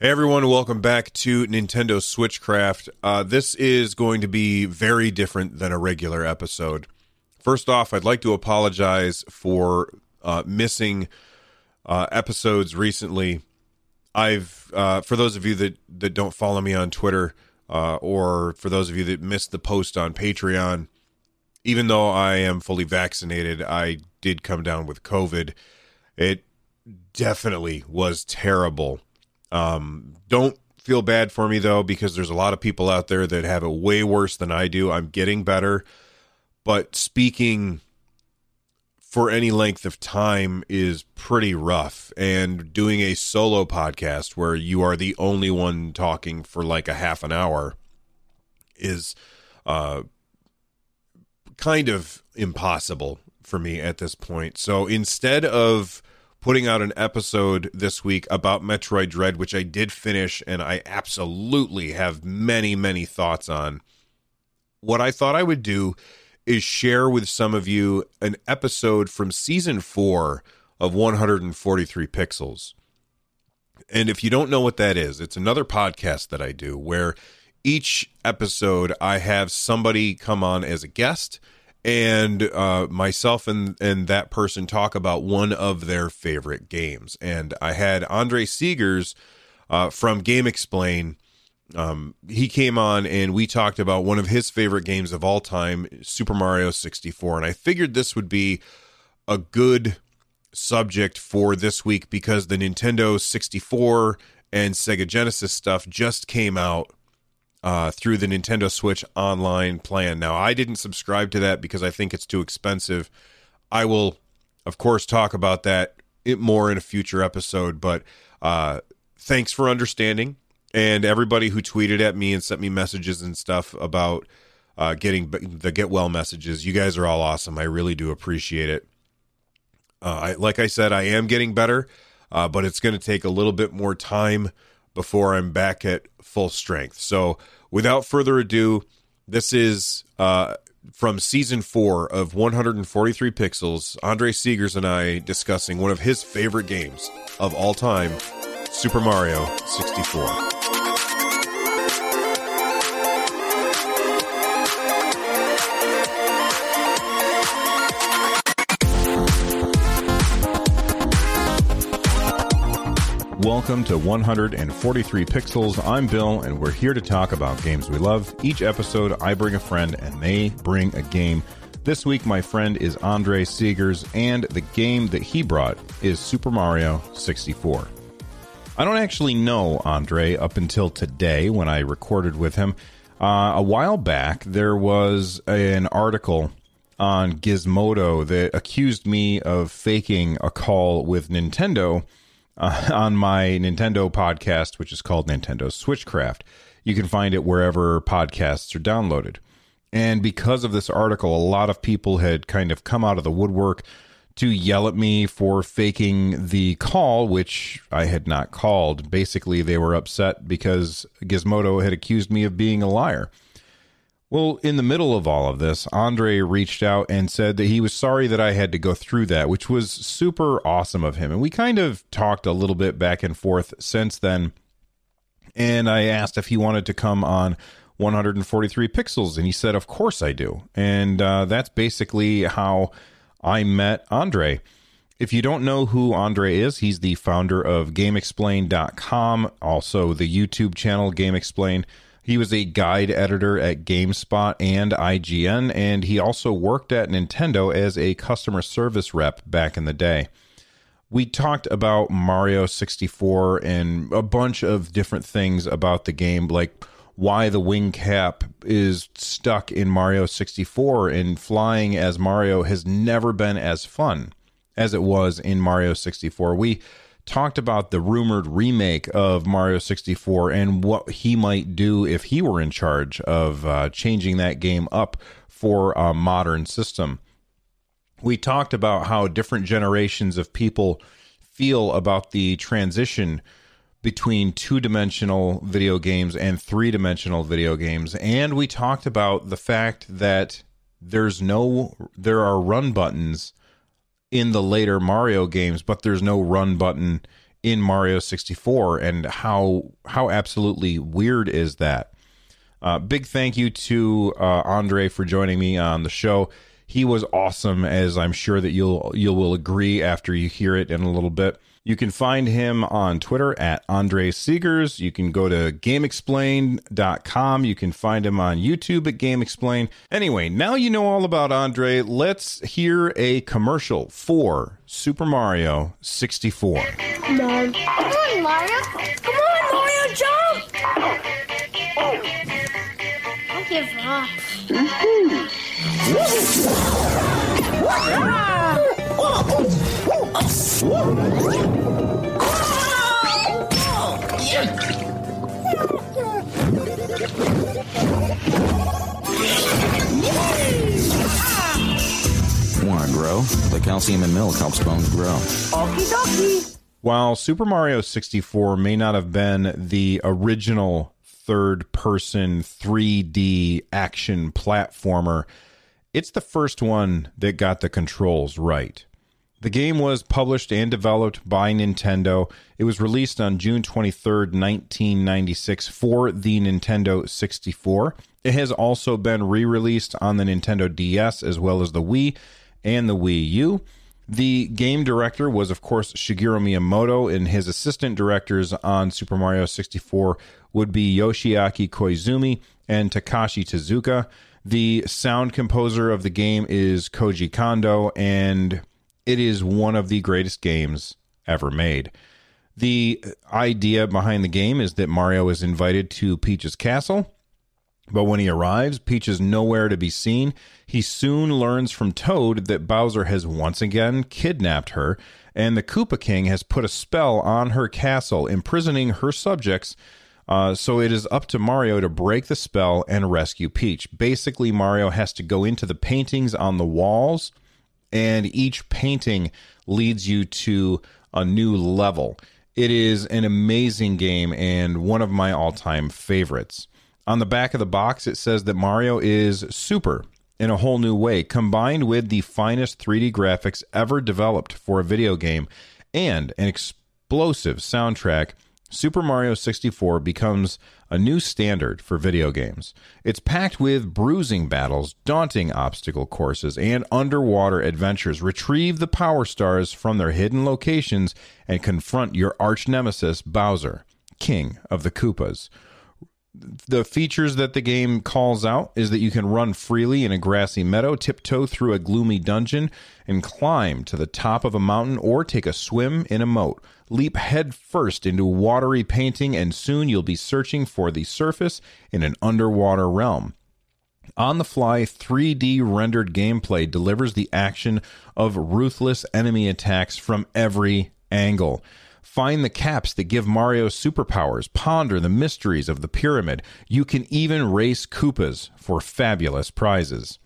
Hey everyone, welcome back to Nintendo Switchcraft. Uh, this is going to be very different than a regular episode. First off, I'd like to apologize for uh, missing uh, episodes recently. I've, uh, for those of you that, that don't follow me on Twitter, uh, or for those of you that missed the post on Patreon, even though I am fully vaccinated, I did come down with COVID. It definitely was terrible um, don't feel bad for me though, because there's a lot of people out there that have it way worse than I do. I'm getting better, but speaking for any length of time is pretty rough. And doing a solo podcast where you are the only one talking for like a half an hour is uh, kind of impossible for me at this point. So instead of putting out an episode this week about Metroid Dread, which I did finish and I absolutely have many, many thoughts on. What I thought I would do is share with some of you an episode from season four of 143 Pixels. And if you don't know what that is, it's another podcast that I do where each episode I have somebody come on as a guest and uh, myself and and that person talk about one of their favorite games. And I had Andre Segers uh, from GameXplain. Um, he came on and we talked about one of his favorite games of all time, Super Mario 64. And I figured this would be a good subject for this week because the Nintendo 64 and Sega Genesis stuff just came out uh, through the Nintendo Switch online plan. Now, I didn't subscribe to that because I think it's too expensive. I will, of course, talk about that more in a future episode, but uh, thanks for understanding. And everybody who tweeted at me and sent me messages and stuff about uh, getting the get well messages, you guys are all awesome. I really do appreciate it. Uh, I, like I said, I am getting better, uh, but it's going to take a little bit more time before I'm back at full strength. So, without further ado, this is uh, from season four of 143 Pixels. Andre Segers and I discussing one of his favorite games of all time, Super Mario 64. Welcome to 143 Pixels. I'm Bill, and we're here to talk about games we love. Each episode, I bring a friend, and they bring a game. This week, my friend is Andre Segers, and the game that he brought is Super Mario 64. I don't actually know Andre up until today when I recorded with him. Uh, a while back, there was an article on Gizmodo that accused me of faking a call with Nintendo uh, on my Nintendo podcast, which is called Nintendo Switchcraft. You can find it wherever podcasts are downloaded. And because of this article, a lot of people had kind of come out of the woodwork to yell at me for faking the call, which I had not called. Basically, they were upset because Gizmodo had accused me of being a liar. Well, in the middle of all of this, Andre reached out and said that he was sorry that I had to go through that, which was super awesome of him. And we kind of talked a little bit back and forth since then. And I asked if he wanted to come on 143 Pixels, and he said, Of course I do. And uh, that's basically how I met Andre. If you don't know who Andre is, he's the founder of GameXplain.com, also the YouTube channel GameXplain. He was a guide editor at GameSpot and IGN, and he also worked at Nintendo as a customer service rep back in the day. We talked about Mario 64 and a bunch of different things about the game, like why the wing cap is stuck in Mario 64 and flying as Mario has never been as fun as it was in Mario 64. We talked about the rumored remake of Mario 64 and what he might do if he were in charge of uh, changing that game up for a modern system. We talked about how different generations of people feel about the transition between two dimensional video games and three dimensional video games. And we talked about the fact that there's no, there are run buttons in the later Mario games, but there's no run button in Mario 64 and how how absolutely weird is that? Uh, big thank you to uh, Andre for joining me on the show. He was awesome, as I'm sure that you'll you will agree after you hear it in a little bit. You can find him on Twitter at Andre Segers. You can go to GameXplain.com. You can find him on YouTube at GameXplain. Anyway, now you know all about Andre. Let's hear a commercial for Super Mario 64. Come on. Come on, Mario. Come on, Mario, jump! Oh. Don't give up. Want to grow? The calcium in milk helps bones grow. Okie dokie. While Super Mario 64 may not have been the original third person 3D action platformer, it's the first one that got the controls right. The game was published and developed by Nintendo. It was released on June 23rd, 1996 for the Nintendo 64. It has also been re-released on the Nintendo DS as well as the Wii and the Wii U. The game director was, of course, Shigeru Miyamoto, and his assistant directors on Super Mario 64 would be Yoshiaki Koizumi and Takashi Tezuka. The sound composer of the game is Koji Kondo, and it is one of the greatest games ever made. The idea behind the game is that Mario is invited to Peach's castle, but when he arrives, Peach is nowhere to be seen. He soon learns from Toad that Bowser has once again kidnapped her, and the Koopa King has put a spell on her castle, imprisoning her subjects. Uh, so it is up to Mario to break the spell and rescue Peach. Basically, Mario has to go into the paintings on the walls and each painting leads you to a new level. It is an amazing game and one of my all time favorites. On the back of the box, it says that Mario is super in a whole new way, combined with the finest 3D graphics ever developed for a video game and an explosive soundtrack Super Mario 64 becomes a new standard for video games. It's packed with bruising battles, daunting obstacle courses, and underwater adventures. Retrieve the Power Stars from their hidden locations and confront your arch nemesis, Bowser, King of the Koopas the features that the game calls out is that you can run freely in a grassy meadow, tiptoe through a gloomy dungeon, and climb to the top of a mountain or take a swim in a moat. Leap headfirst first into watery painting, and soon you'll be searching for the surface in an underwater realm. On the fly, 3D rendered gameplay delivers the action of ruthless enemy attacks from every angle. Find the caps that give Mario superpowers, ponder the mysteries of the pyramid. You can even race Koopas for fabulous prizes.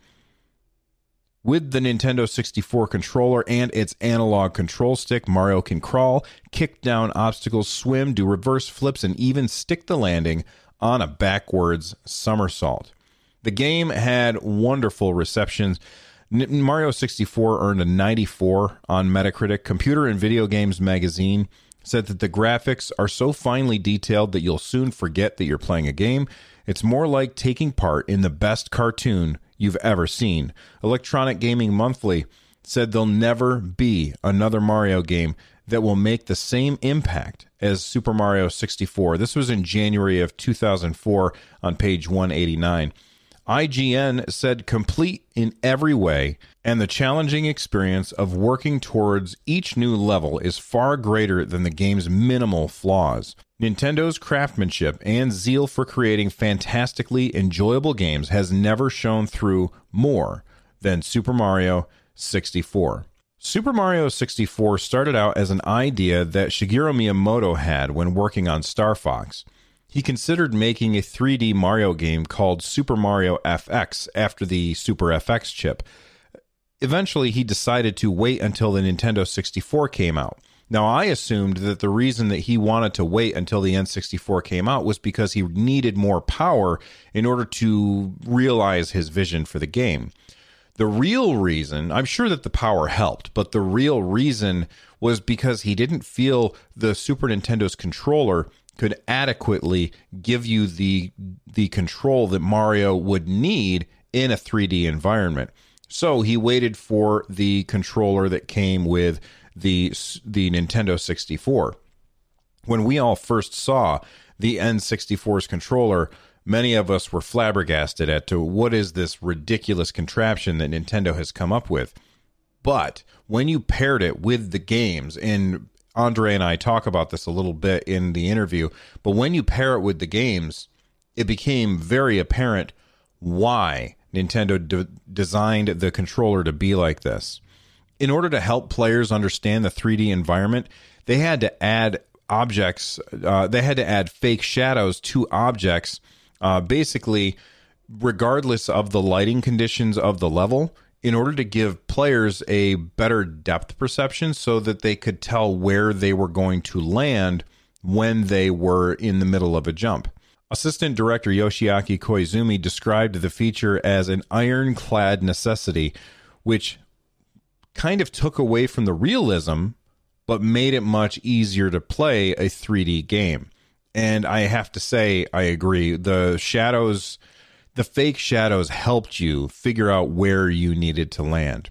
With the Nintendo 64 controller and its analog control stick, Mario can crawl, kick down obstacles, swim, do reverse flips, and even stick the landing on a backwards somersault. The game had wonderful receptions. Mario 64 earned a 94 on Metacritic. Computer and Video Games magazine said that the graphics are so finely detailed that you'll soon forget that you're playing a game. It's more like taking part in the best cartoon you've ever seen. Electronic Gaming Monthly said there'll never be another Mario game that will make the same impact as Super Mario 64. This was in January of 2004 on page 189. IGN said complete in every way, and the challenging experience of working towards each new level is far greater than the game's minimal flaws. Nintendo's craftsmanship and zeal for creating fantastically enjoyable games has never shown through more than Super Mario 64. Super Mario 64 started out as an idea that Shigeru Miyamoto had when working on Star Fox. He considered making a 3D Mario game called Super Mario FX after the Super FX chip. Eventually, he decided to wait until the Nintendo 64 came out. Now, I assumed that the reason that he wanted to wait until the N64 came out was because he needed more power in order to realize his vision for the game. The real reason, I'm sure that the power helped, but the real reason was because he didn't feel the Super Nintendo's controller could adequately give you the the control that Mario would need in a 3D environment. So he waited for the controller that came with the the Nintendo 64. When we all first saw the N64's controller, many of us were flabbergasted at to what is this ridiculous contraption that Nintendo has come up with. But when you paired it with the games, and Andre and I talk about this a little bit in the interview, but when you pair it with the games, it became very apparent why Nintendo de- designed the controller to be like this. In order to help players understand the 3D environment, they had to add objects, uh, they had to add fake shadows to objects, uh, basically, regardless of the lighting conditions of the level, in order to give players a better depth perception so that they could tell where they were going to land when they were in the middle of a jump. Assistant director Yoshiaki Koizumi described the feature as an ironclad necessity, which kind of took away from the realism, but made it much easier to play a 3D game. And I have to say, I agree. The shadows, the fake shadows helped you figure out where you needed to land.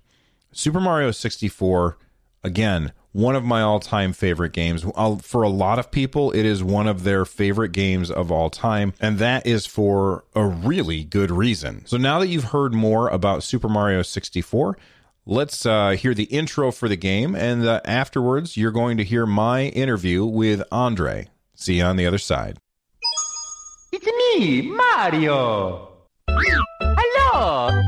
Super Mario 64, again, one of my all time favorite games. For a lot of people, it is one of their favorite games of all time, and that is for a really good reason. So now that you've heard more about Super Mario 64, Let's uh, hear the intro for the game, and uh, afterwards, you're going to hear my interview with Andre. See you on the other side. It's me, Mario. Hello.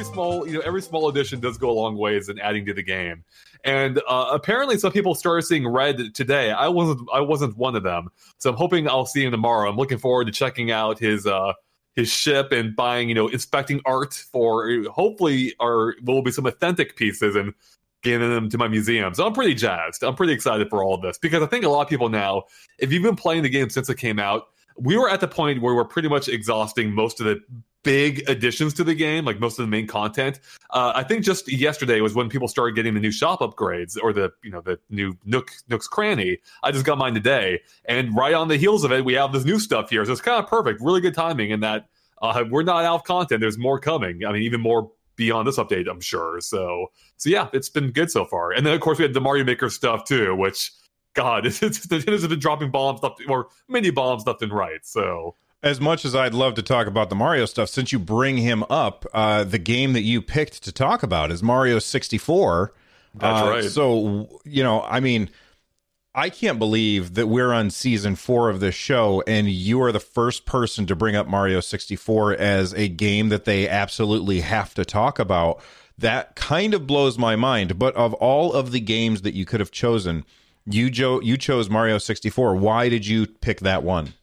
You know every small addition does go a long ways in adding to the game. And uh, apparently, some people started seeing Redd today. I wasn't I wasn't one of them, so I'm hoping I'll see him tomorrow. I'm looking forward to checking out his uh, his ship and buying you know inspecting art for hopefully are will be some authentic pieces and getting them to my museum. So I'm pretty jazzed. I'm pretty excited for all of this because I think a lot of people now, if you've been playing the game since it came out, we were at the point where we're pretty much exhausting most of the big additions to the game, like most of the main content. Uh, I think just yesterday was when people started getting the new shop upgrades or the you know the new Nook Nook's Cranny. I just got mine today, and right on the heels of it, we have this new stuff here. So it's kind of perfect, really good timing in that uh, we're not out of content. There's more coming. I mean, even more beyond this update, I'm sure. So so yeah, it's been good so far. And then of course we had the Mario Maker stuff too, which God, it's, it's, it's been dropping bombs or mini bombs left and right. So as much as I'd love to talk about the Mario stuff, since you bring him up, uh, the game that you picked to talk about is Mario 64. That's uh, right. So, you know, I mean, I can't believe that we're on season four of this show and you are the first person to bring up Mario 64 as a game that they absolutely have to talk about. That kind of blows my mind. But of all of the games that you could have chosen, you, jo- you chose Mario 64. Why did you pick that one?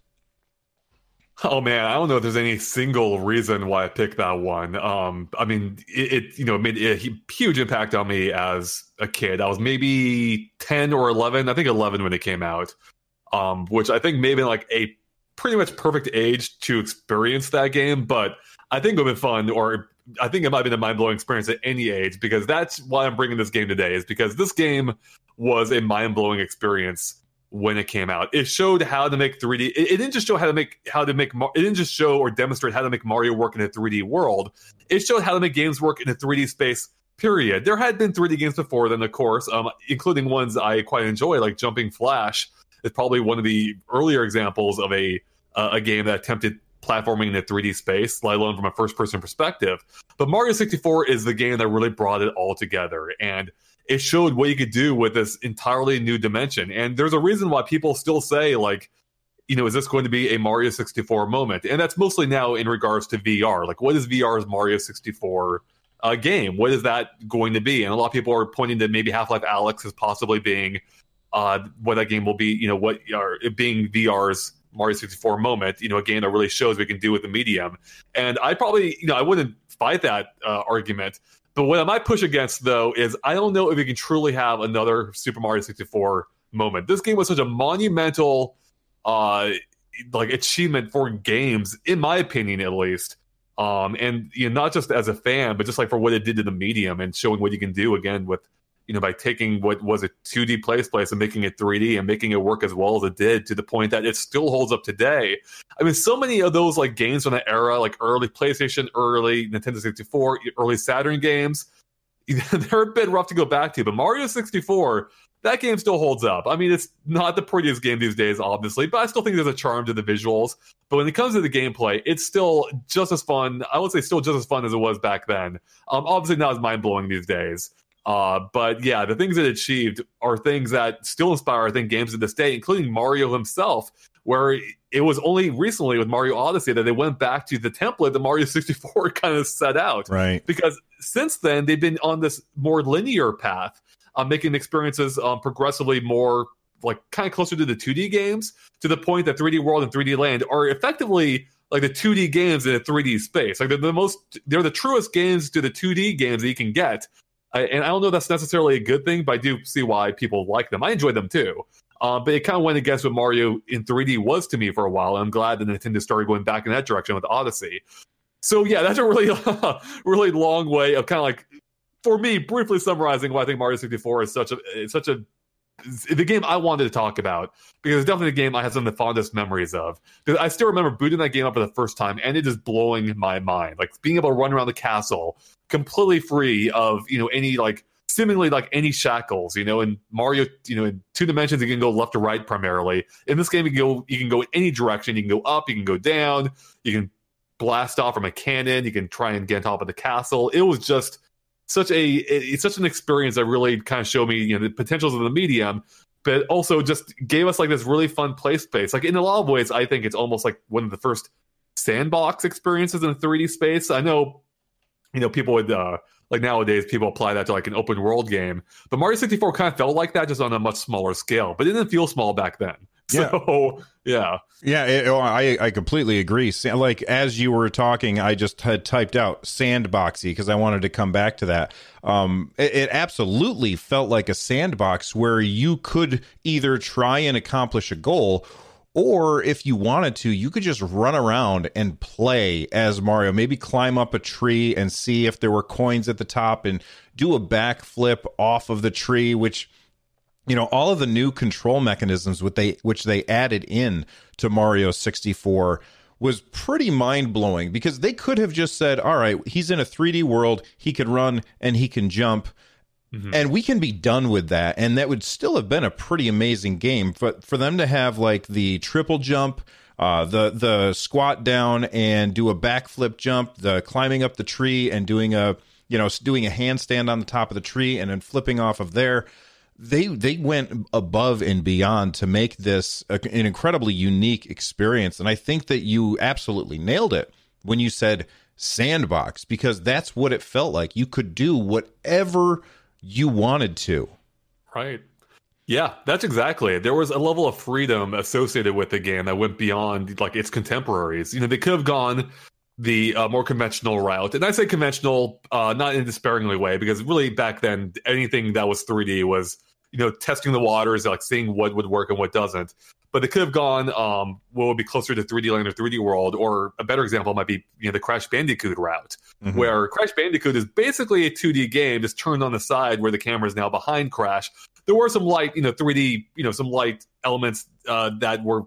Oh man, I don't know if there's any single reason why I picked that one. Um, I mean, it, it you know made a huge impact on me as a kid. I was maybe ten or eleven. I think eleven when it came out, um, which I think maybe like a pretty much perfect age to experience that game. But I think it would have been fun, or I think it might have been a mind blowing experience at any age because that's why I'm bringing this game today. Is because this game was a mind blowing experience when it came out. It showed how to make 3D. It, it, didn't just show how to make how to make. It didn't just show or demonstrate how to make Mario work in a 3D world. It showed how to make games work in a 3D space. Period. There had been 3D games before then, of course, um, including ones I quite enjoy, like Jumping Flash. Is probably one of the earlier examples of a uh, a game that attempted platforming in a 3D space, let alone from a first person perspective. But Mario 64 is the game that really brought it all together. And it showed what you could do with this entirely new dimension. And there's a reason why people still say, like, you know, is this going to be a Mario 64 moment? And that's mostly now in regards to VR. Like, what is VR's Mario 64 uh, game? What is that going to be? And a lot of people are pointing to maybe Half Life Alyx as possibly being uh, what that game will be, you know, what are being VR's Mario 64 moment, you know, a game that really shows we can do with the medium. And I probably, you know, I wouldn't fight that uh, argument but what I might push against, though, is I don't know if we can truly have another Super Mario 64 moment. This game was such a monumental, uh, like achievement for games, in my opinion, at least. Um, and you know, not just as a fan, but just like for what it did to the medium and showing what you can do again with you know, by taking what was a 2D place place and making it 3D and making it work as well as it did to the point that it still holds up today. I mean, so many of those like games from the era, like early PlayStation, early Nintendo 64, early Saturn games, they're a bit rough to go back to. But Mario 64, that game still holds up. I mean, it's not the prettiest game these days, obviously, but I still think there's a charm to the visuals. But when it comes to the gameplay, it's still just as fun. I would say still just as fun as it was back then. Um, obviously not as mind blowing these days. Uh, but yeah, the things it achieved are things that still inspire, I think, games to this day, including Mario himself, where it was only recently with Mario Odyssey that they went back to the template that Mario 64 kind of set out. Right. Because since then, they've been on this more linear path, uh, making experiences um, progressively more like kind of closer to the 2D games to the point that 3D World and 3D Land are effectively like the 2D games in a 3D space. Like they're the most, they're the truest games to the 2D games that you can get And I don't know that's necessarily a good thing, but I do see why people like them. I enjoy them too. Uh, but it kind of went against what Mario in 3D was to me for a while. I'm glad that Nintendo started going back in that direction with Odyssey. So yeah, that's a really, really long way of kind of like, for me, briefly summarizing why I think Mario 64 is such a, such a the game I wanted to talk about because it's definitely the game I have some of the fondest memories of. Because I still remember booting that game up for the first time and it is blowing my mind. Like being able to run around the castle completely free of you know any like seemingly like any shackles. You know, in Mario, you know, in two dimensions you can go left to right primarily. In this game, you can go you can go any direction. You can go up, you can go down, you can blast off from a cannon, you can try and get on top of the castle. It was just such a it's such an experience that really kind of showed me you know the potentials of the medium but also just gave us like this really fun play space. Like in a lot of ways i think it's almost like one of the first sandbox experiences in 3d space. I know you know people would uh like nowadays people apply that to like an open world game but mario 64 kind of felt like that just on a much smaller scale but it didn't feel small back then so yeah, yeah, it, oh, I I completely agree. Like as you were talking, I just had typed out sandboxy because I wanted to come back to that. Um, it, it absolutely felt like a sandbox where you could either try and accomplish a goal or if you wanted to, you could just run around and play as Mario. Maybe climb up a tree and see if there were coins at the top and do a backflip off of the tree, which you know all of the new control mechanisms which they which they added in to Mario 64 was pretty mind blowing because they could have just said, "All right, he's in a 3D world, he can run and he can jump." Mm-hmm. And we can be done with that, and that would still have been a pretty amazing game. But for them to have like the triple jump, uh, the the squat down and do a backflip jump, the climbing up the tree and doing a you know doing a handstand on the top of the tree and then flipping off of there, they they went above and beyond to make this a, an incredibly unique experience. And i think that you absolutely nailed it when you said sandbox because that's what it felt like. You could do whatever you wanted to. Right. Yeah, that's exactly it. There was a level of freedom associated with the game that went beyond like its contemporaries. You know, they could have gone the uh, more conventional route, and I say conventional, uh, not in a disparagingly way, because really back then anything that was 3D was you know testing the waters, like seeing what would work and what doesn't. But it could have gone um, what would be closer to 3D Land or 3D World, or a better example might be you know the Crash Bandicoot route, Mhm. where Crash Bandicoot is basically a 2D game just turned on the side where the camera is now behind Crash. There were some light, you know, 3D, you know, some light elements uh, that were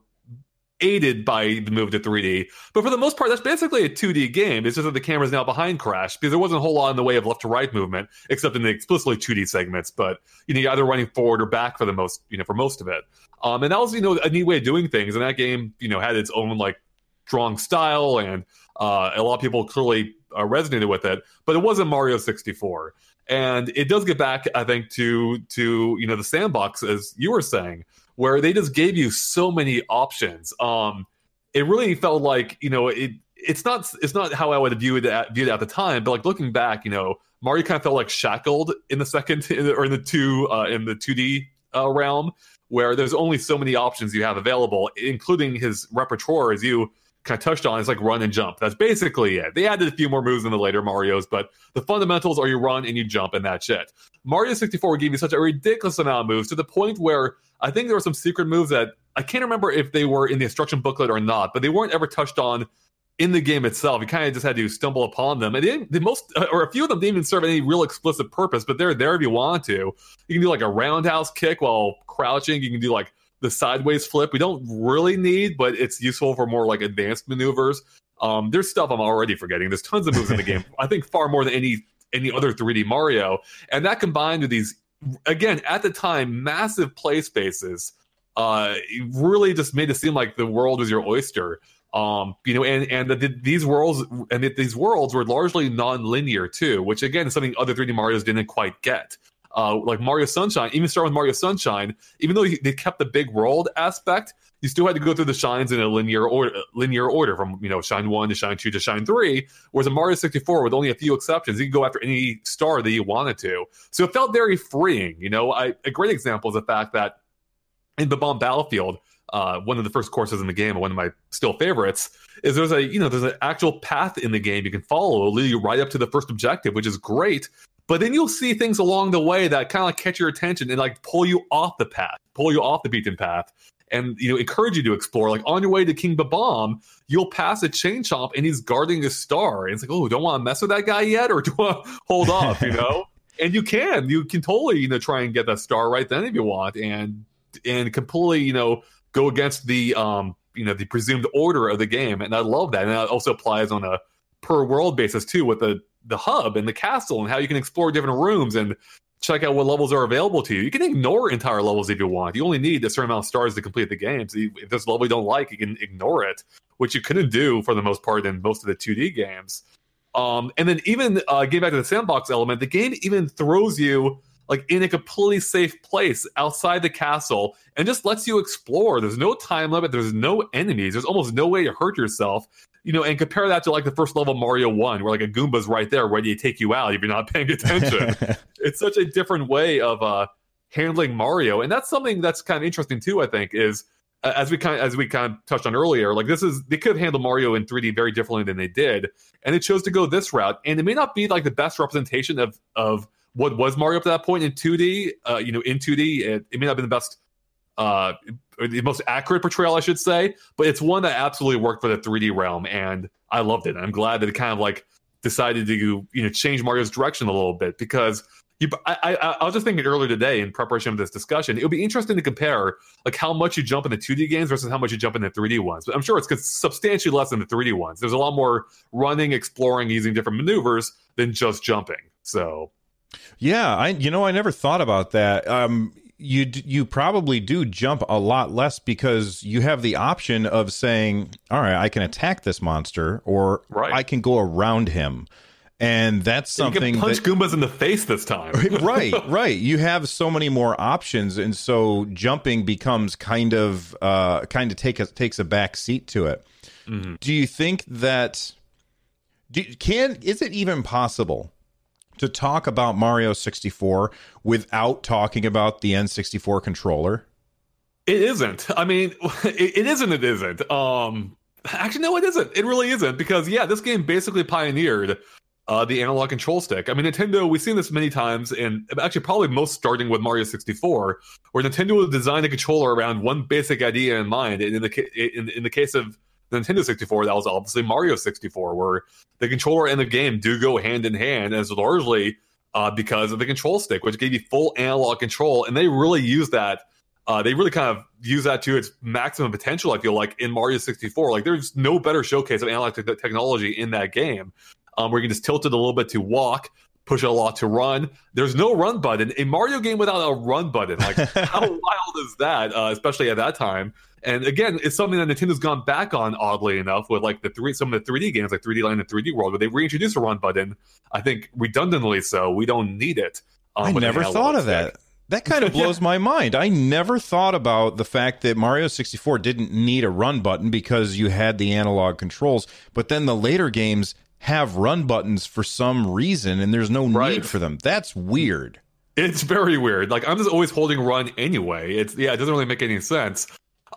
aided by the move to 3D. But for the most part, that's basically a 2D game. It's just that the camera's now behind Crash because there wasn't a whole lot in the way of left to right movement, except in the explicitly 2D segments. But you know, you're either running forward or back for the most, you know, for most of it. Um, and that was, you know, a neat way of doing things. And that game, you know, had its own like strong style, and uh, a lot of people clearly uh, resonated with it. But it wasn't Mario 64. And it does get back, I think, to to you know the sandbox, as you were saying, where they just gave you so many options. Um, it really felt like you know it. It's not. It's not how I would view it at, viewed it at the time, but like looking back, you know, Mario kind of felt like shackled in the second in the, or in the two uh, in the two D uh, realm, where there's only so many options you have available, including his repertoire, as you kind of touched on. It's like run and jump. That's basically it. They added a few more moves in the later Mario's, but the fundamentals are you run and you jump, and that's it. Mario 64 gave you such a ridiculous amount of moves to the point where I think there were some secret moves that I can't remember if they were in the instruction booklet or not, but they weren't ever touched on in the game itself. You kind of just had to stumble upon them, and they the most or a few of them didn't even serve any real explicit purpose, but they're there if you want to. You can do like a roundhouse kick while crouching. You can do like the sideways flip. We don't really need, but it's useful for more like advanced maneuvers. Um, there's stuff I'm already forgetting. There's tons of moves in the game. I think far more than any any other 3D Mario, and that combined with these again at the time massive play spaces uh really just made it seem like the world was your oyster. Um you know and and that these worlds and that these worlds were largely non-linear too which again is something other 3d marios didn't quite get. Uh like mario sunshine even start with mario sunshine even though they kept the big world aspect you still had to go through the shines in a linear order linear order from you know shine 1 to shine 2 to shine 3 whereas in mario 64 with only a few exceptions you could go after any star that you wanted to. So it felt very freeing you know? I, a great example is the fact that in the Bob-omb Battlefield uh, one of the first courses in the game, one of my still favorites, is there's a you know there's an actual path in the game you can follow, it'll lead you right up to the first objective, which is great. But then you'll see things along the way that kind of like catch your attention and like pull you off the path, pull you off the beaten path, and you know encourage you to explore. Like on your way to King Bob-omb, you'll pass a chain chomp and he's guarding a star, and it's like, oh, don't want to mess with that guy yet, or do I hold off? You know. And you can, you can totally, you know, try and get that star right then if you want, and and completely, you know, go against the um you know the presumed order of the game and i love that and that also applies on a per world basis too with the the hub and the castle and how you can explore different rooms and check out what levels are available to you. You can ignore entire levels if you want. You only need a certain amount of stars to complete the game. So if there's a level you don't like you can ignore it which you couldn't do for the most part in most of the 2d games. Um and then even uh getting back to the sandbox element the game even throws you like in a completely safe place outside the castle and just lets you explore. There's no time limit, there's no enemies, there's almost no way to hurt yourself. You know, and compare that to like the first level Mario 1, where like a Goomba's right there ready to take you out if you're not paying attention. it's such a different way of uh handling Mario. And that's something that's kind of interesting too, I think, is uh, as we kind of, as we kind of touched on earlier, like this is they could have handled Mario in 3D very differently than they did, and they chose to go this route. And it may not be like the best representation of of what was Mario up to that point in 2D. Uh, you know, in 2D, it, it may not have been the best, uh, the most accurate portrayal, I should say, but it's one that absolutely worked for the 3D realm, and I loved it. I'm glad that it kind of like decided to you know change Mario's direction a little bit because. You, I, I, I was just thinking earlier today in preparation of this discussion, it would be interesting to compare like how much you jump in the 2D games versus how much you jump in the 3D ones. But I'm sure it's substantially less than the 3D ones. There's a lot more running, exploring, using different maneuvers than just jumping. So Yeah, I you know I never thought about that. Um you d- you probably do jump a lot less because you have the option of saying, "All right, I can attack this monster or Right. I can go around him." And that's you something can punch that, Goombas in the face this time. right, right. You have so many more options, and so jumping becomes kind of uh, kind of take a, takes a back seat to it. Do you think that do, can is it even possible to talk about Mario 64 without talking about the N64 controller? It isn't. I mean, it, it isn't. It isn't. Um, actually, no, it isn't. It really isn't because yeah, this game basically pioneered uh, the analog control stick. I mean, Nintendo. We've seen this many times, and actually, probably most starting with Mario 64, where Nintendo designed a controller around one basic idea in mind. And in the in, in the case of the Nintendo 64, that was obviously Mario 64, where the controller and the game do go hand in hand, and it's largely uh, because of the control stick, which gave you full analog control, and they really use that uh, they really kind of use that to its maximum potential. I feel like in Mario 64, like there's no better showcase of analog te- technology in that game, um, where you can just tilt it a little bit to walk, push it a lot to run. There's no run button. A Mario game without a run button, like how wild is that? Uh, especially at that time. And again, it's something that Nintendo's gone back on, oddly enough, with like the three some of the 3D games, like 3D Land and 3D World, where they reintroduced a run button. I think redundantly so. We don't need it. um, I never thought of stick. that. That kind of blows my mind. I never thought about the fact that Mario 64 didn't need a run button because you had the analog controls, but then the later games have run buttons for some reason and there's no Right. need for them. That's weird. It's very weird. Like I'm just always holding run anyway. It's yeah, it doesn't really make any sense.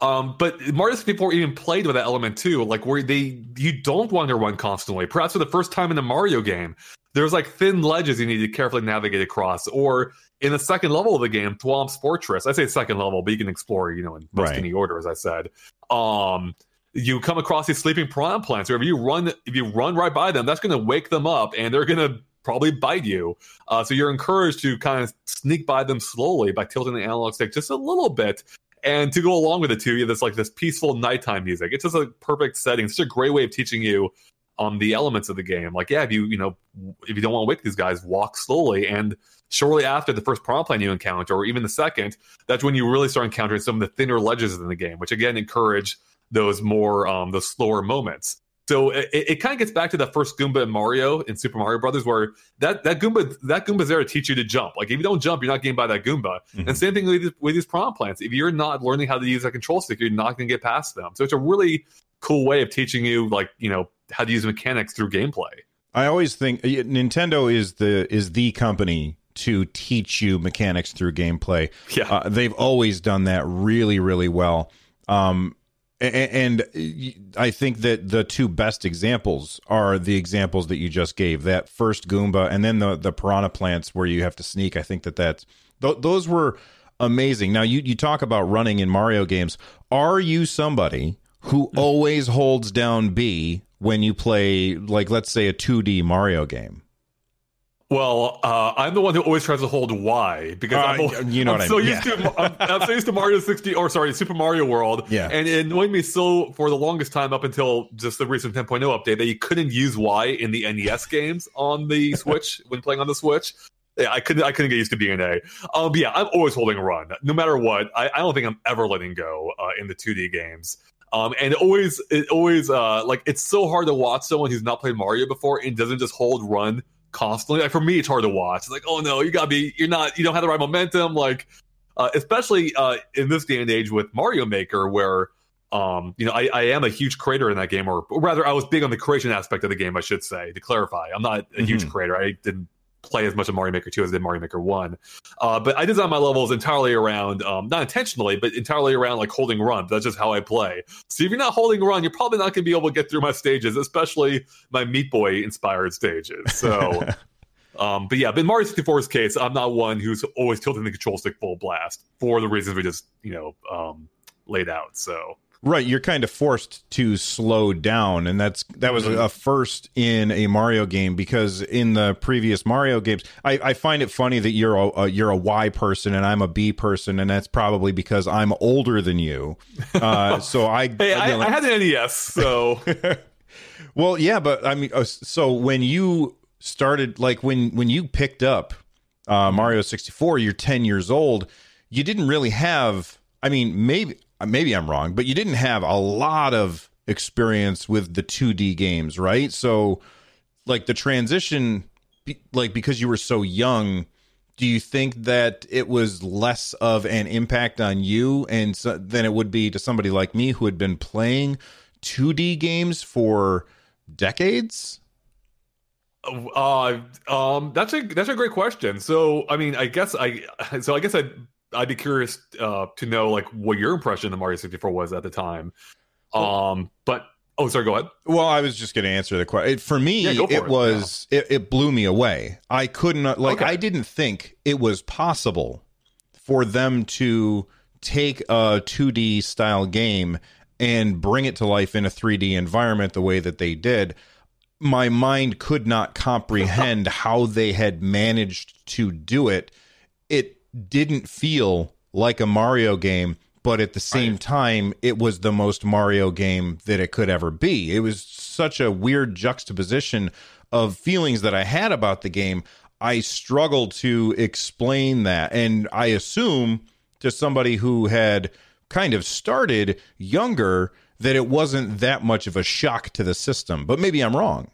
Um, but Mario 64 even played with that element too, like where they you don't want to run constantly. Perhaps for the first time in a Mario game, there's like thin ledges you need to carefully navigate across, or in the second level of the game, Thwomp's Fortress. I say second level, but you can explore, you know, in most Right. any order, as I said. Um, you come across these sleeping piranha plants, or if you run, if you run right by them, that's going to wake them up, and they're going to probably bite you. Uh, so you're encouraged to kind of sneak by them slowly by tilting the analog stick just a little bit. And to go along with it too, you have this like this peaceful nighttime music. It's just a perfect setting. It's such a great way of teaching you um the elements of the game. Like, yeah, if you you know if you don't want to wake these guys, walk slowly. And shortly after the first piranha plant you encounter, or even the second, that's when you really start encountering some of the thinner ledges in the game, which again encourage those more um those slower moments. So it, it kind of gets back to that first Goomba in Mario in Super Mario Brothers, where that that Goomba that Goomba's there to teach you to jump. Like if you don't jump, you're not getting by that Goomba. And same thing with these, with these piranha plants. If you're not learning how to use a control stick, you're not going to get past them. So it's a really cool way of teaching you, like you know, how to use mechanics through gameplay. I always think Nintendo is the is the company to teach you mechanics through gameplay. Yeah. Uh, they've always done that really, really well. Um, and I think that the two best examples are the examples that you just gave. That first Goomba, and then the the piranha plants where you have to sneak. I think that that's th- those were amazing. Now you you talk about running in Mario games. Are you somebody who hmm. always holds down B when you play, like let's say, a 2D Mario game? Well, uh, I'm the one who always tries to hold Y because Uh, I'm, you know I'm what I so mean, used yeah. to I'm, I'm so used to Mario 60 or sorry Super Mario World. Yeah. and it annoyed me so for the longest time up until just the recent 10.0 update that you couldn't use Y in the NES games on the Switch when playing on the Switch. Yeah, I couldn't. I couldn't get used to being A. Um, but yeah, I'm always holding run, no matter what. I, I don't think I'm ever letting go uh, in the 2D games. Um, and it always, it always, uh, like it's so hard to watch someone who's not played Mario before and doesn't just hold run constantly. Like for me, it's hard to watch. It's like, oh no, you gotta be, you're not, you don't have the right momentum. Like, uh, especially uh, in this day and age with Mario Maker, where um, you know, I, I am a huge creator in that game, or, rather, I was big on the creation aspect of the game. I should say to clarify, I'm not a huge Mhm. creator. I didn't play as much of Mario Maker 2 as I did Mario Maker 1. Uh, but I design my levels entirely around, um, not intentionally, but entirely around like holding run. That's just how I play. So if you're not holding run, you're probably not going to be able to get through my stages, especially my Meat Boy inspired stages. So. Um, but yeah, but in Mario 64's case, I'm not one who's always tilting the control stick full blast for the reasons we just, you know, um, laid out. So Right, you're kind of forced to slow down, and that's that was a first in a Mario game because in the previous Mario games, I, I find it funny that you're a, a you're a Y person and I'm a B person, and that's probably because I'm older than you. Uh, so I, hey, I, you know, like- I had an NES, so well, yeah, but I mean, uh, so when you started, like when when you picked up uh, Mario sixty four, you're ten years old. You didn't really have. I mean, maybe maybe I'm wrong, but you didn't have a lot of experience with the two D games, right? So, like the transition, like because you were so young. Do you think that it was less of an impact on you and so, than it would be to somebody like me who had been playing 2D games for decades? Uh, um, that's a that's a great question. So, I mean, I guess I so I guess I I'd be curious uh, to know like what your impression of Mario 64 was at the time. Um, but oh, sorry, go ahead. Well, I was just going to answer the question. For me, Yeah, for it it. was it, it blew me away. I couldn't like Okay. I didn't think it was possible for them to take a 2D style game and bring it to life in a 3D environment the way that they did. My mind could not comprehend how they had managed to do it. It didn't feel like a Mario game, but at the same time, it was the most Mario game that it could ever be. It was such a weird juxtaposition of feelings that I had about the game. I struggle to explain that. And I assume to somebody who had kind of started younger that it wasn't that much of a shock to the system. But maybe I'm wrong.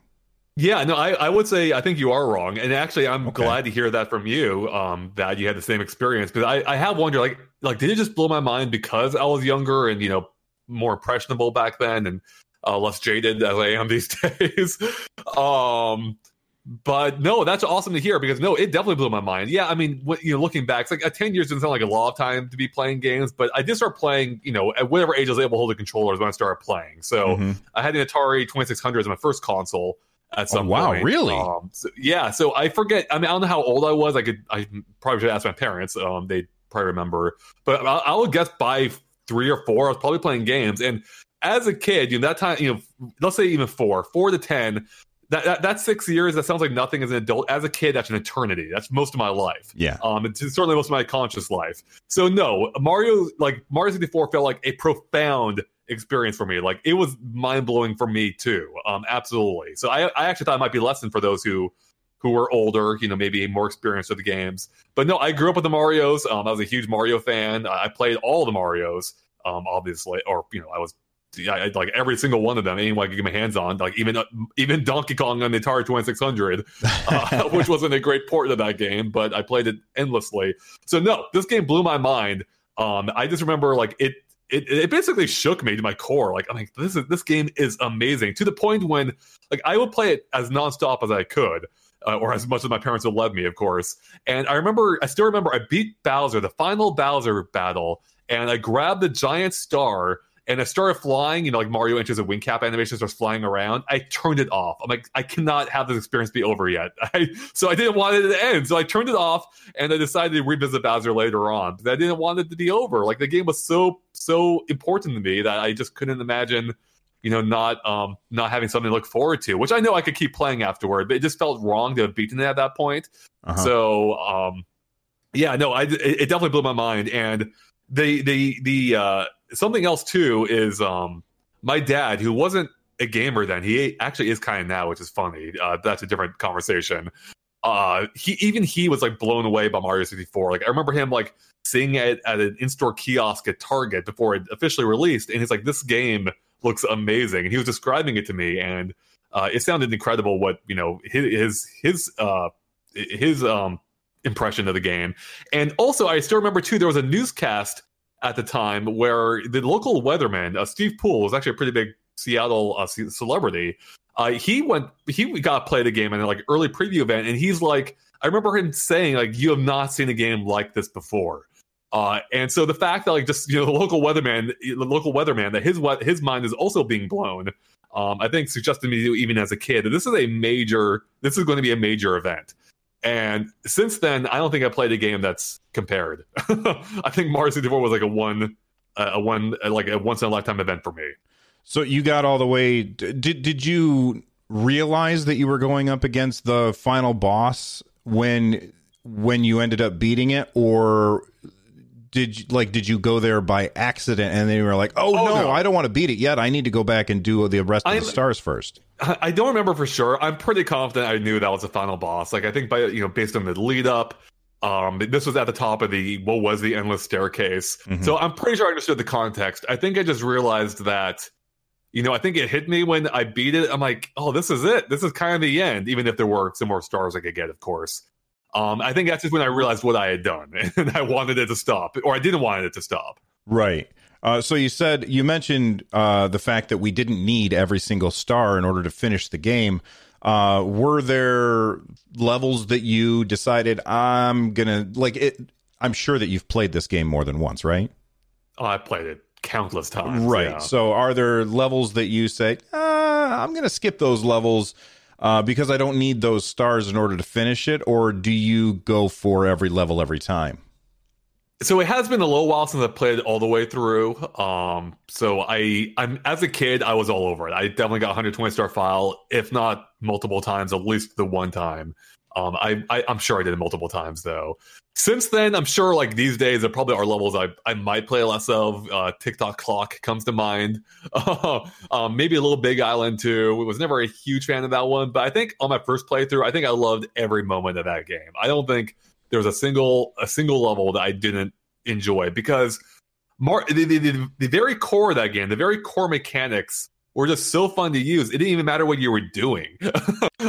Yeah, no, I, I would say I think you are wrong, and actually, I'm Okay. glad to hear that from you. Um, that you had the same experience because I, I have wondered, like, like did it just blow my mind because I was younger and you know more impressionable back then and uh, less jaded as I am these days. um, but no, that's awesome to hear because no, it definitely blew my mind. Yeah, I mean, what, you know, looking back, it's like uh, ten years doesn't sound like a lot of time to be playing games, but I did start playing, you know, at whatever age I was able to hold the controllers when I started playing. So Mhm. I had an Atari 2600 as my first console at some Oh, wow, point. really? Um, so- yeah. So I forget. I mean, I don't know how old I was. I could. I probably should ask my parents. Um, they probably remember. But I, I would guess by three or four, I was probably playing games. And as a kid, you know, that time, you know, let's say even four, four to ten. That, that that's six years. That sounds like nothing as an adult. As a kid, that's an eternity. That's most of my life. Yeah. Um, it's certainly most of my conscious life. So no, Mario like Mario 64 felt like a profound experience for me. Like it was mind blowing for me too. Um, absolutely. So I, I actually thought it might be a lesson for those who who were older, you know, maybe more experienced with the games. But no, I grew up with the Mario's. Um, I was a huge Mario fan. I played all the Mario's. Um, obviously, or you know, I was. I, I- like every single one of them, anyone I could get my hands on, like even even Donkey Kong on the Atari 2600, uh, which wasn't a great port of that game, but I played it endlessly. So no, this game blew my mind. Um, I just remember like it, it, it basically shook me to my core. Like I'm like this is this game is amazing to the point when like I would play it as nonstop as I could. Uh, or as much as my parents would let me, of course. And I remember, I still remember, I beat Bowser, the final Bowser battle, and I grabbed the giant star and I started flying. You know, like Mario enters a wing cap animation, starts flying around. I turned it off. I'm like, I cannot have this experience be over yet. I, so I didn't want it to end. So I turned it off, and I decided to revisit Bowser later on because I didn't want it to be over. Like the game was so so important to me that I just couldn't imagine, you know, not um not having something to look forward to. Which I know I could keep playing afterward, but it just felt wrong to have beaten it at that point. Uh-huh. So, um, yeah, no, I it, it definitely blew my mind. And the the the uh, something else too is um, my dad, who wasn't a gamer then, he actually is kind of now, which is funny. Uh, that's a different conversation. Uh, he even he was like blown away by Mario 64. Like I remember him like seeing it at an in-store kiosk at Target before it officially released, and he's like, "This game looks amazing," and he was describing it to me, and uh, it sounded incredible. What you know, his his uh, his um impression of the game. And also, I still remember too, there was a newscast at the time where the local weatherman, uh, Steve Pool, was actually a pretty big Seattle uh, celebrity. Uh, he went, he got played a game in like early preview event, and he's like, I remember him saying like, "You have not seen a game like this before." Uh, and so the fact that like just you know the local weatherman, the local weatherman, that his his mind is also being blown, um, I think suggested me even as a kid that this is a major, this is going to be a major event. And since then, I don't think I played a game that's compared. I think Mario 64 was like a one, uh, a one, like a once in a lifetime event for me. So you got all the way. Did did you realize that you were going up against the final boss when when you ended up beating it, or did you, like did you go there by accident and then you were like, oh, Oh, no, no. I don't want to beat it yet. I need to go back and do the rest of I'm- the stars first. I don't remember for sure. I'm pretty confident I knew that was the final boss. Like I think by you know based on the lead up, um, this was at the top of the what was the endless staircase. Mhm. So I'm pretty sure I understood the context. I think I just realized that, you know, I think it hit me when I beat it. I'm like, oh, this is it. This is kind of the end. Even if there were some more stars I could get, of course. Um, I think that's just when I realized what I had done, and I wanted it to stop, or I didn't want it to stop. Right. Uh, so you said you mentioned uh, the fact that we didn't need every single star in order to finish the game. Uh, were there levels that you decided I'm gonna like it? I'm sure that you've played this game more than once, right? Oh, I played it countless times. Right. yeah. So, are there levels that you say, uh, I'm going to skip those levels uh, because I don't need those stars in order to finish it? Or do you go for every level every time? So it has been a little while since I played all the way through. Um, so I, I'm as a kid, I was all over it. I definitely got 120 star file, if not multiple times, at least the one time. Um, I, I I'm sure I did it multiple times though. Since then, I'm sure like these days there probably are levels I I might play less of. Uh, Tick Tock Clock comes to mind. um, maybe a little Big Island too. I was never a huge fan of that one, but I think on my first playthrough, I think I loved every moment of that game. I don't think there was a single a single level that I didn't enjoy because Mar- the, the, the, the very core of that game, the very core mechanics were just so fun to use. It didn't even matter what you were doing.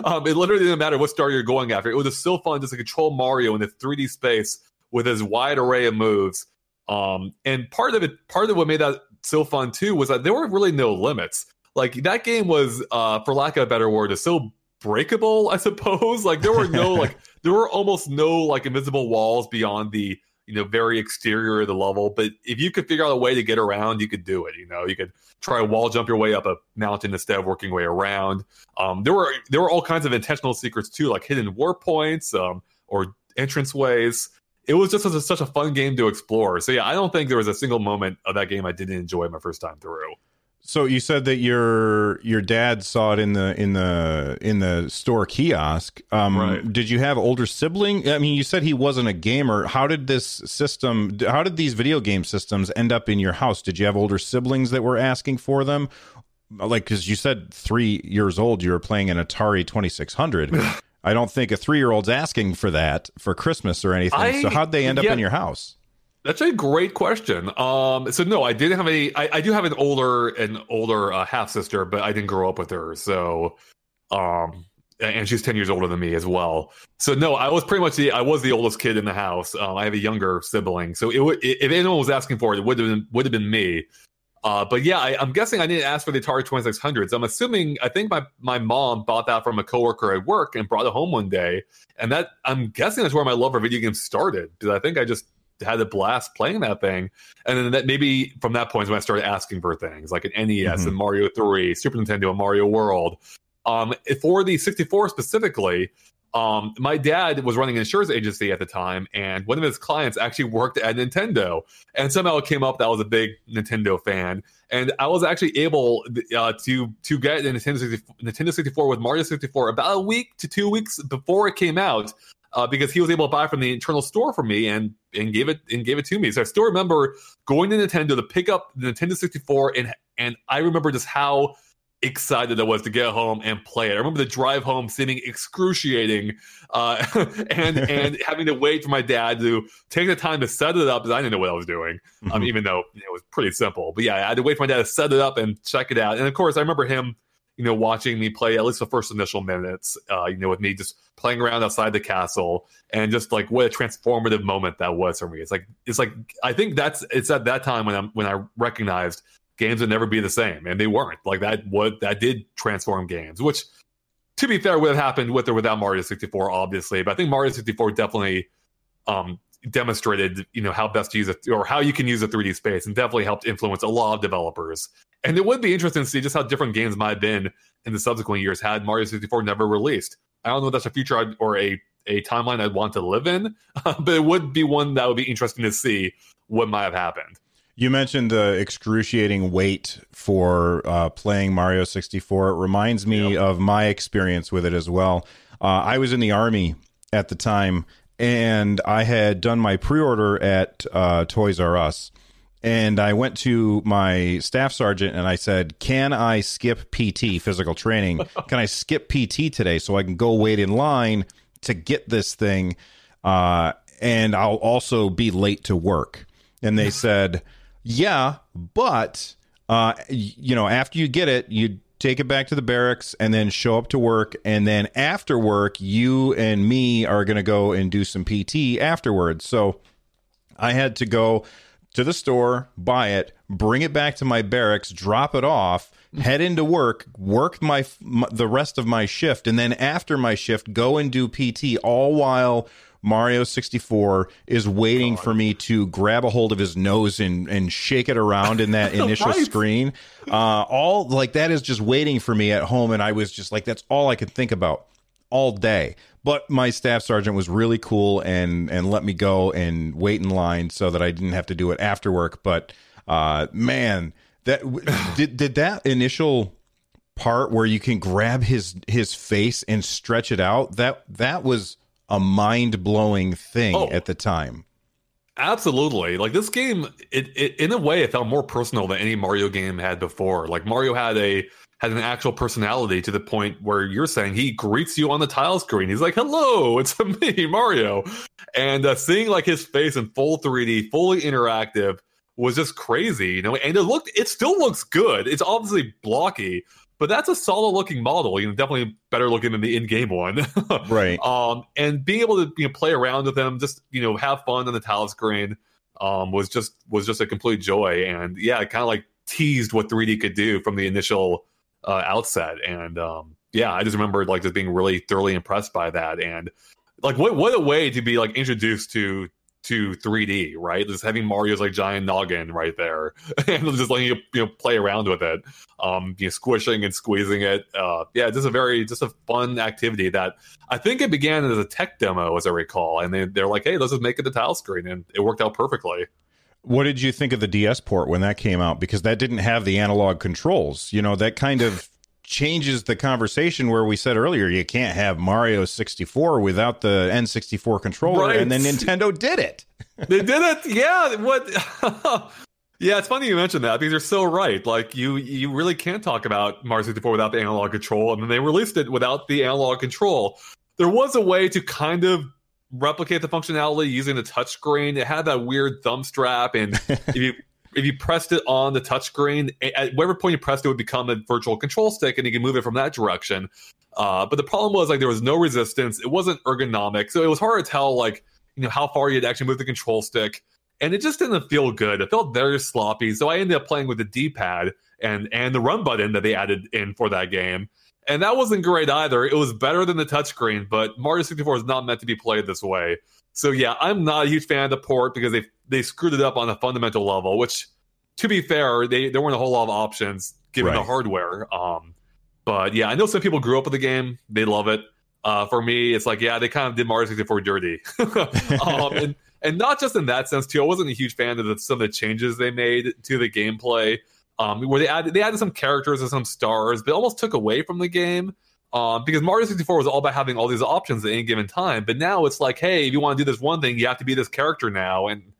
um, it literally didn't matter what star you're going after. It was just so fun just to control Mario in the 3D space with his wide array of moves. Um, and part of it, part of what made that so fun too was that there were really no limits. Like that game was, uh, for lack of a better word, is so breakable, I suppose. Like there were no like there were almost no like invisible walls beyond the you know very exterior of the level. But if you could figure out a way to get around, you could do it. You know, you could try wall jump your way up a mountain instead of working way around. Um, there were there were all kinds of intentional secrets too, like hidden warp points um, or entrance ways. It was just such a fun game to explore. So yeah, I don't think there was a single moment of that game I didn't enjoy my first time through. So you said that your your dad saw it in the in the in the store kiosk. Um, Right. Did you have older sibling? I mean, you said he wasn't a gamer. How did this system? How did these video game systems end up in your house? Did you have older siblings that were asking for them? Like, because you said three years old, you were playing an Atari Twenty Six Hundred. I don't think a three year old's asking for that for Christmas or anything. I- so how'd they end up in your house? That's a great question. Um, so no, I didn't have any. I, I do have an older an older uh, half sister, but I didn't grow up with her. So, um, and she's ten years older than me as well. So no, I was pretty much the I was the oldest kid in the house. Um, I have a younger sibling, so it if anyone was asking for it, it would have been would have been me. Uh, but yeah, I, I'm guessing I didn't ask for the Atari 2600s. I'm assuming I think my my mom bought that from a coworker at work and brought it home one day, and that I'm guessing that's where my love for video games started because I think I just had a blast playing that thing, and then that maybe from that point is when I started asking for things like an NES Mhm. and Mario 3, Super Nintendo, and Mario World. Um, for the 64 specifically, um, my dad was running an insurance agency at the time, and one of his clients actually worked at Nintendo. And somehow it came up that I was a big Nintendo fan, and I was actually able uh, to to get a Nintendo 64, Nintendo 64 with Mario 64 about a week to two weeks before it came out, uh, because he was able to buy from the internal store for me and and gave it and gave it to me. So I still remember going to Nintendo to pick up the Nintendo 64, and and I remember just how excited I was to get home and play it. I remember the drive home seeming excruciating, uh, and and having to wait for my dad to take the time to set it up because I didn't know what I was doing. Um, Mhm. even though it was pretty simple. But yeah, I had to wait for my dad to set it up and check it out. And of course, I remember him, you know, watching me play at least the first initial minutes. Uh, you know, with me just playing around outside the castle and just like what a transformative moment that was for me. It's like it's like I think that's it's at that time when I'm when I recognized games would never be the same, and they weren't. Like that what that did transform games, which to be fair would have happened with or without Mario 64, obviously. But I think Mario 64 definitely um demonstrated you know how best to use it or how you can use a 3D space and definitely helped influence a lot of developers. And it would be interesting to see just how different games might have been in the subsequent years had Mario 64 never released. I don't know if that's a future I'd, or a a timeline I'd want to live in, but it would be one that would be interesting to see what might have happened. You mentioned the excruciating wait for uh, playing Mario 64. It reminds me Yep. of my experience with it as well. Uh, I was in the army at the time, and I had done my pre order at uh, Toys R Us. And I went to my staff sergeant and I said, Can I skip PT, physical training? Can I skip PT today so I can go wait in line to get this thing? Uh, and I'll also be late to work. And they said, Yeah, but, uh, you know, after you get it, you take it back to the barracks and then show up to work. And then after work, you and me are going to go and do some PT afterwards. So, I had to go to the store, buy it, bring it back to my barracks, drop it off, head into work, work my, my the rest of my shift, and then after my shift, go and do PT. All while Mario 64 is waiting for me to grab a hold of his nose and, and shake it around in that initial Right. screen. Uh, all like that is just waiting for me at home. And I was just like, that's all I could think about all day. But my staff sergeant was really cool and, and let me go and wait in line so that I didn't have to do it after work. But uh, man, that did, did that initial part where you can grab his his face and stretch it out that that was a mind-blowing thing Oh. at the time Absolutely. Like this game, it, it in a way it felt more personal than any Mario game had before. Like Mario had a had an actual personality to the point where you're saying he greets you on the tile screen. He's like, "Hello, it's me, Mario," and uh, seeing like his face in full 3D, fully interactive, was just crazy. You know, and it looked, it still looks good. It's obviously blocky, but that's a solid looking model. You know, definitely better looking than the in game one. right um, and being able to you know, play around with them, just you know, have fun on the tile screen, um, was just was just a complete joy. And yeah, it kind of like teased what 3D could do from the initial uh, outset. And um, yeah, I just remember like just being really thoroughly impressed by that. And like, what what a way to be like introduced to to 3D, right? Just having Mario's like giant noggin right there, and just letting you you know play around with it, um, you know, squishing and squeezing it. Uh, yeah, just a very just a fun activity that I think it began as a tech demo, as I recall, and they they're like, hey, let's just make it a tile screen, and it worked out perfectly. What did you think of the ds port when that came out because that didn't have the analog controls you know that kind of changes the conversation where we said earlier you can't have mario 64 without the n64 controller Right. and then nintendo did it they did it. Yeah. What? yeah, it's funny you mentioned that because you're so right. Like you, you really can't talk about Mario 64 without the analog control, and then they released it without the analog control. There was a way to kind of replicate the functionality using the touchscreen. It had that weird thumb strap, and if you if you pressed it on the touchscreen, at whatever point you pressed it would become a virtual control stick, and you can move it from that direction. Uh, but the problem was like there was no resistance. It wasn't ergonomic, so it was hard to tell like you know how far you'd actually move the control stick, and it just didn't feel good. It felt very sloppy. So I ended up playing with the D-pad and and the run button that they added in for that game, and that wasn't great either. It was better than the touchscreen, but Mario 64 is not meant to be played this way. So yeah, I'm not a huge fan of the port because they they screwed it up on a fundamental level. Which, to be fair, they there weren't a whole lot of options given the hardware. Um, but yeah, I know some people grew up with the game; they love it. Uh, for me, it's like yeah, they kind of did Mario 64 dirty, um, and and not just in that sense too. I wasn't a huge fan of the, some of the changes they made to the gameplay, um, where they added they added some characters and some stars, but almost took away from the game. Um, because Mario 64 was all about having all these options at any given time, but now it's like, hey, if you want to do this one thing, you have to be this character now, and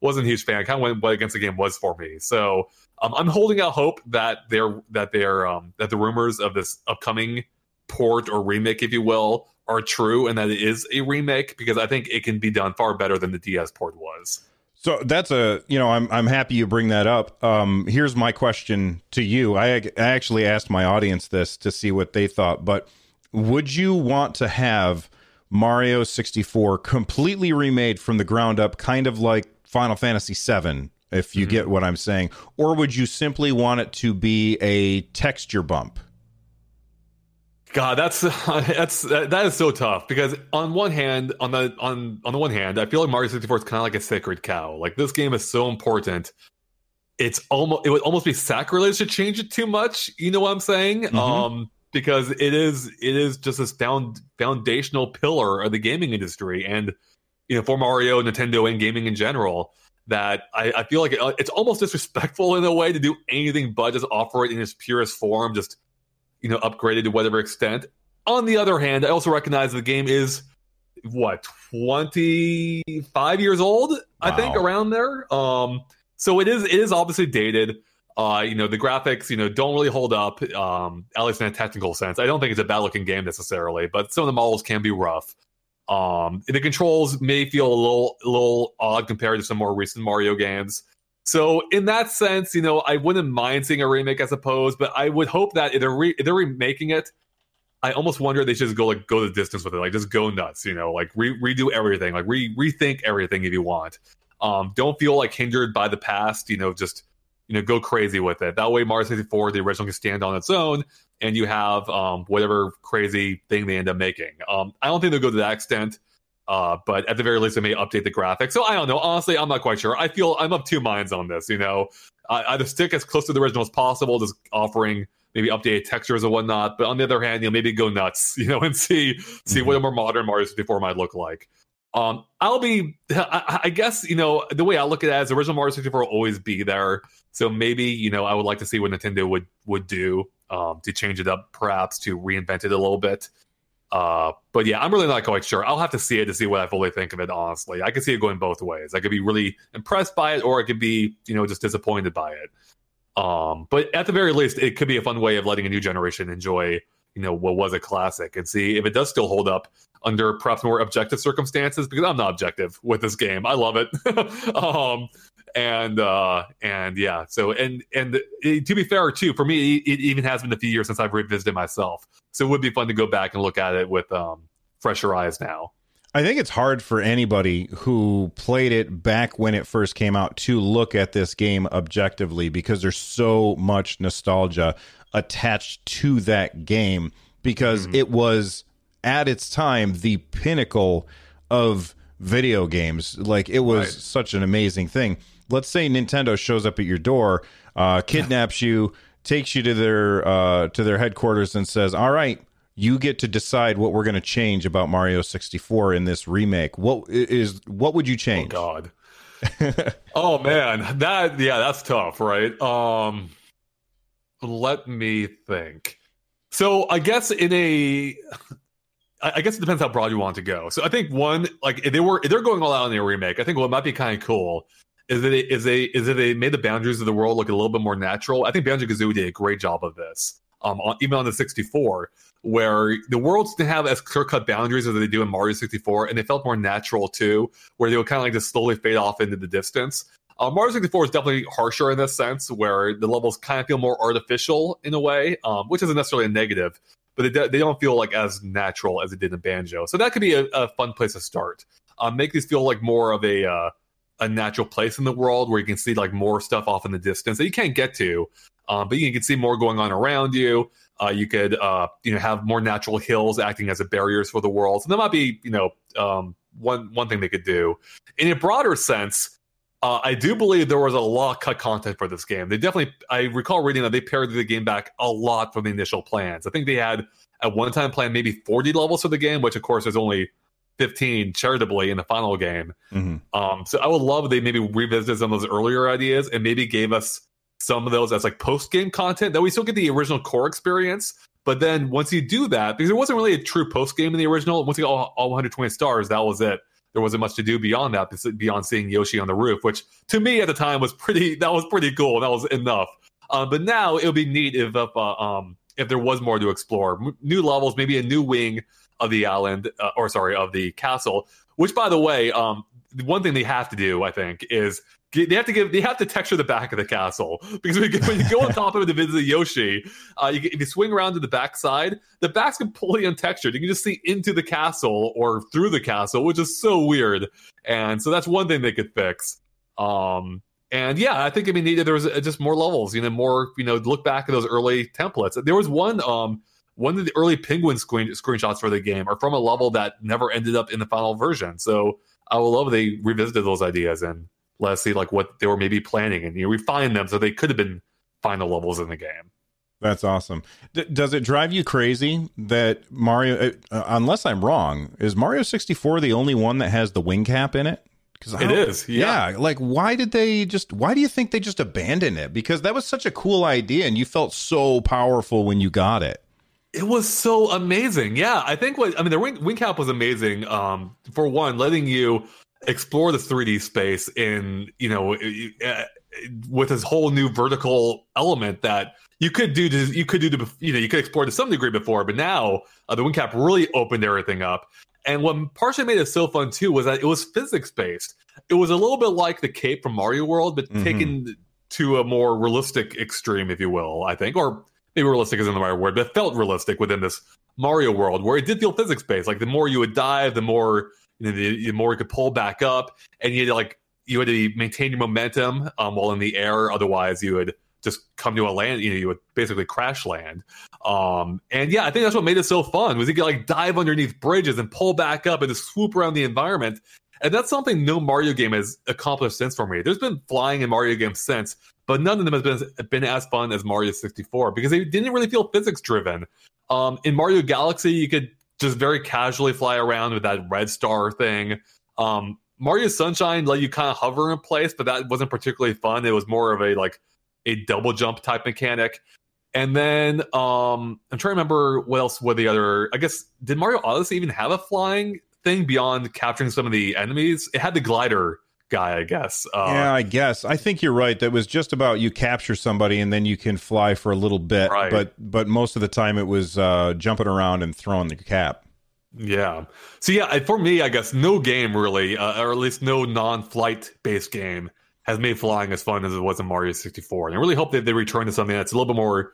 wasn't a huge fan. Kind of went what against the game was for me. So um, I'm holding out hope that they're that they're um, that the rumors of this upcoming port or remake, if you will, are true, and that it is a remake because I think it can be done far better than the DS port was. So that's a you know I'm I'm happy you bring that up. Um, here's my question to you. I I actually asked my audience this to see what they thought, but would you want to have Mario 64 completely remade from the ground up, kind of like Final Fantasy 7, if you get what I'm saying, or would you simply want it to be a texture bump? God, that's that's that is so tough because on one hand, on the on on the one hand, I feel like Mario 64 is kind of like a sacred cow. Like this game is so important. It's almost it would almost be sacrilege to change it too much. You know what I'm saying? Mhm. Um, because it is it is just this found foundational pillar of the gaming industry, and you know for Mario, Nintendo, and gaming in general. That I, I feel like it, it's almost disrespectful in a way to do anything but just offer it in its purest form, just you know, upgraded to whatever extent. On the other hand, I also recognize the game is what 25 years old, I think, around there. Um, so it is it is obviously dated. Uh, you know, the graphics, you know, don't really hold up, um, at least in a technical sense. I don't think it's a bad looking game necessarily, but some of the models can be rough. Um, the controls may feel a little a little odd compared to some more recent Mario games. So in that sense, you know, I wouldn't mind seeing a remake, I suppose, but I would hope that if they're, re- if they're remaking it, I almost wonder they should just go like go the distance with it, like just go nuts, you know, like re- redo everything, like re- rethink everything if you want. Um, don't feel like hindered by the past, you know, just you know, go crazy with it. That way, Mario 64, the original, can stand on its own, and you have um, whatever crazy thing they end up making. Um, I don't think they'll go to that extent, uh, but at the very least, it may update the graphics. So I don't know. Honestly, I'm not quite sure. I feel I'm of two minds on this. You know, I either stick as close to the original as possible, just offering maybe updated textures and whatnot. But on the other hand, you know, maybe go nuts, you know, and see see Mm-hmm. what a more modern Mario 64 might look like. Um, I'll be, I, I guess, you know, the way I look at it as original Mario 64 will always be there. So maybe, you know, I would like to see what Nintendo would would do um, to change it up, perhaps to reinvent it a little bit. Uh, but yeah, I'm really not quite sure. I'll have to see it to see what I fully think of it. Honestly, I could see it going both ways. I could be really impressed by it, or I could be, you know, just disappointed by it. Um, but at the very least, it could be a fun way of letting a new generation enjoy, you know, what was a classic and see if it does still hold up under perhaps more objective circumstances. Because I'm not objective with this game. I love it. um, and uh, and yeah. So and and it, to be fair too, for me, it, it even has been a few years since I've revisited myself. So it would be fun to go back and look at it with um, fresher eyes now. I think it's hard for anybody who played it back when it first came out to look at this game objectively because there's so much nostalgia attached to that game because it was at its time the pinnacle of video games. Like it was Right. such an amazing thing. Let's say Nintendo shows up at your door, uh, kidnaps you, takes you to their uh, to their headquarters, and says, "All right, you get to decide what we're going to change about Mario 64 in this remake. What is what would you change?" Oh? God. oh man, that yeah, that's tough, right? Um, let me think. So I guess in a I guess it depends how broad you want to go. So I think one, like if they were if they're going all out in a remake, I think what might be kind of cool is that it, is they is that they made the boundaries of the world look a little bit more natural. I think Banjo Kazooie did a great job of this. Um, on, even on the 64, where the worlds didn't have as clear cut boundaries as they do in Mario 64, and they felt more natural too, where they would kind of like just slowly fade off into the distance. Uh, Mario 64 is definitely harsher in this sense, where the levels kind of feel more artificial in a way, um, which isn't necessarily a negative, but they, they don't feel like as natural as it did in Banjo. So that could be a, a fun place to start. Um, make these feel like more of a uh, a natural place in the world where you can see like more stuff off in the distance that you can't get to, um, but you can see more going on around you. Uh, you could uh, you know have more natural hills acting as a barriers for the world. So that might be you know um, one one thing they could do. In a broader sense, uh, I do believe there was a lot of cut content for this game. They definitely, I recall reading that they pared the game back a lot from the initial plans. I think they had at one time planned maybe 40 levels for the game, which of course is only 15 charitably in the final game. Mhm. Um, so I would love if they maybe revisited some of those earlier ideas and maybe gave us some of those as like post game content that we still get the original core experience. But then once you do that, because it wasn't really a true post game in the original, once you got all, all 120 stars, that was it. There wasn't much to do beyond that, beyond seeing Yoshi on the roof, which to me at the time was pretty. That was pretty cool. That was enough. Um, but now it would be neat if if, uh, um, if there was more to explore, M- new levels, maybe a new wing of the island, uh, or sorry, of the castle. Which, by the way, um, one thing they have to do, I think, is they have to give they have to texture the back of the castle because when you, when you go on top of it to visit Yoshi, uh, you, if you swing around to the back side, the back's completely untextured. You can just see into the castle or through the castle, which is so weird. And so that's one thing they could fix. Um, and yeah, I think be neat there was uh, just more levels, you know, more, you know, look back at those early templates. There was one, um, one of the early penguin screen, screenshots for the game are from a level that never ended up in the final version. So I would love they revisited those ideas and let us see like what they were maybe planning and you know, refine them so they could have been final levels in the game. That's awesome. D- does it drive you crazy that Mario? Uh, unless I'm wrong, is Mario 64 the only one that has the wing cap in it? Because It is, yeah. Like, why did they just? Why do you think they just abandoned it? Because that was such a cool idea, and you felt so powerful when you got it. It was so amazing. Yeah, I think what I mean the wing, wing cap was amazing. Um, for one, letting you explore the 3D space in you know uh, with this whole new vertical element that you could do to you could do to you know you could explore to some degree before, but now uh, the wing cap really opened everything up. And what partially made it so fun too was that it was physics based. It was a little bit like the cape from Mario World, but Mhm. taken to a more realistic extreme, if you will. I think, or maybe realistic isn't the right word, but it felt realistic within this Mario world where it did feel physics based. Like the more you would dive, the more you know, the, the more you could pull back up, and you had to like you had to maintain your momentum um, while in the air. Otherwise, you would just come to a land. You know, you would basically crash land. Um, and yeah, I think that's what made it so fun was you could like dive underneath bridges and pull back up and just swoop around the environment. And that's something no Mario game has accomplished since for me. There's been flying in Mario games since, but none of them has been been as fun as Mario 64 because they didn't really feel physics driven. Um, in Mario Galaxy, you could just very casually fly around with that red star thing. Um, Mario Sunshine let you kind of hover in place, but that wasn't particularly fun. It was more of a like a double jump type mechanic. And then um, I'm trying to remember what else were the other. I guess did Mario Odyssey even have a flying thing beyond capturing some of the enemies? It had the glider guy, I guess. Uh, yeah, I guess. I think you're right. That was just about you capture somebody and then you can fly for a little bit. Right. But but most of the time it was uh, jumping around and throwing the cap. Yeah. So yeah, for me, I guess no game really, uh, or at least no non-flight based game has made flying as fun as it was in Mario 64. And I really hope that they return to something that's a little bit more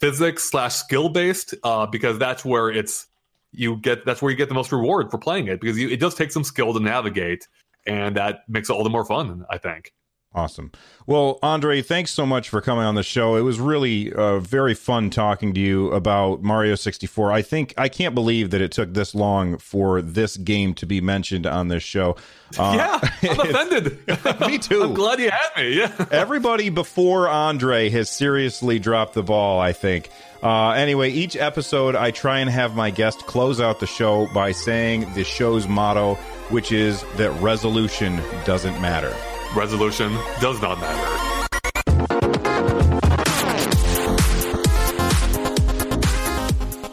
physics slash skill based, uh, because that's where it's you get that's where you get the most reward for playing it because you, it does take some skill to navigate, and that makes it all the more fun. I think. Awesome. Well, Andre, thanks so much for coming on the show. It was really uh, very fun talking to you about Mario 64. I think I can't believe that it took this long for this game to be mentioned on this show. Uh, yeah, I'm offended. me too. I'm glad you had me. Yeah. Everybody before Andre has seriously dropped the ball, I think. Uh, anyway, each episode, I try and have my guest close out the show by saying the show's motto, which is that resolution doesn't matter resolution does not matter.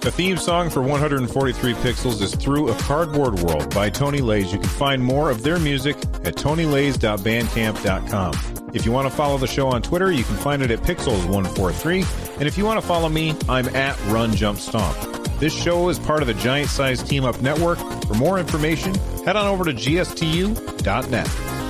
The theme song for 143 Pixels is Through a Cardboard World by Tony Lays. You can find more of their music at tonylays.bandcamp.com. If you want to follow the show on Twitter, you can find it at Pixels143. And if you want to follow me, I'm at Run Jump Stomp. This show is part of the Giant Size Team Up Network. For more information, head on over to gstu.net.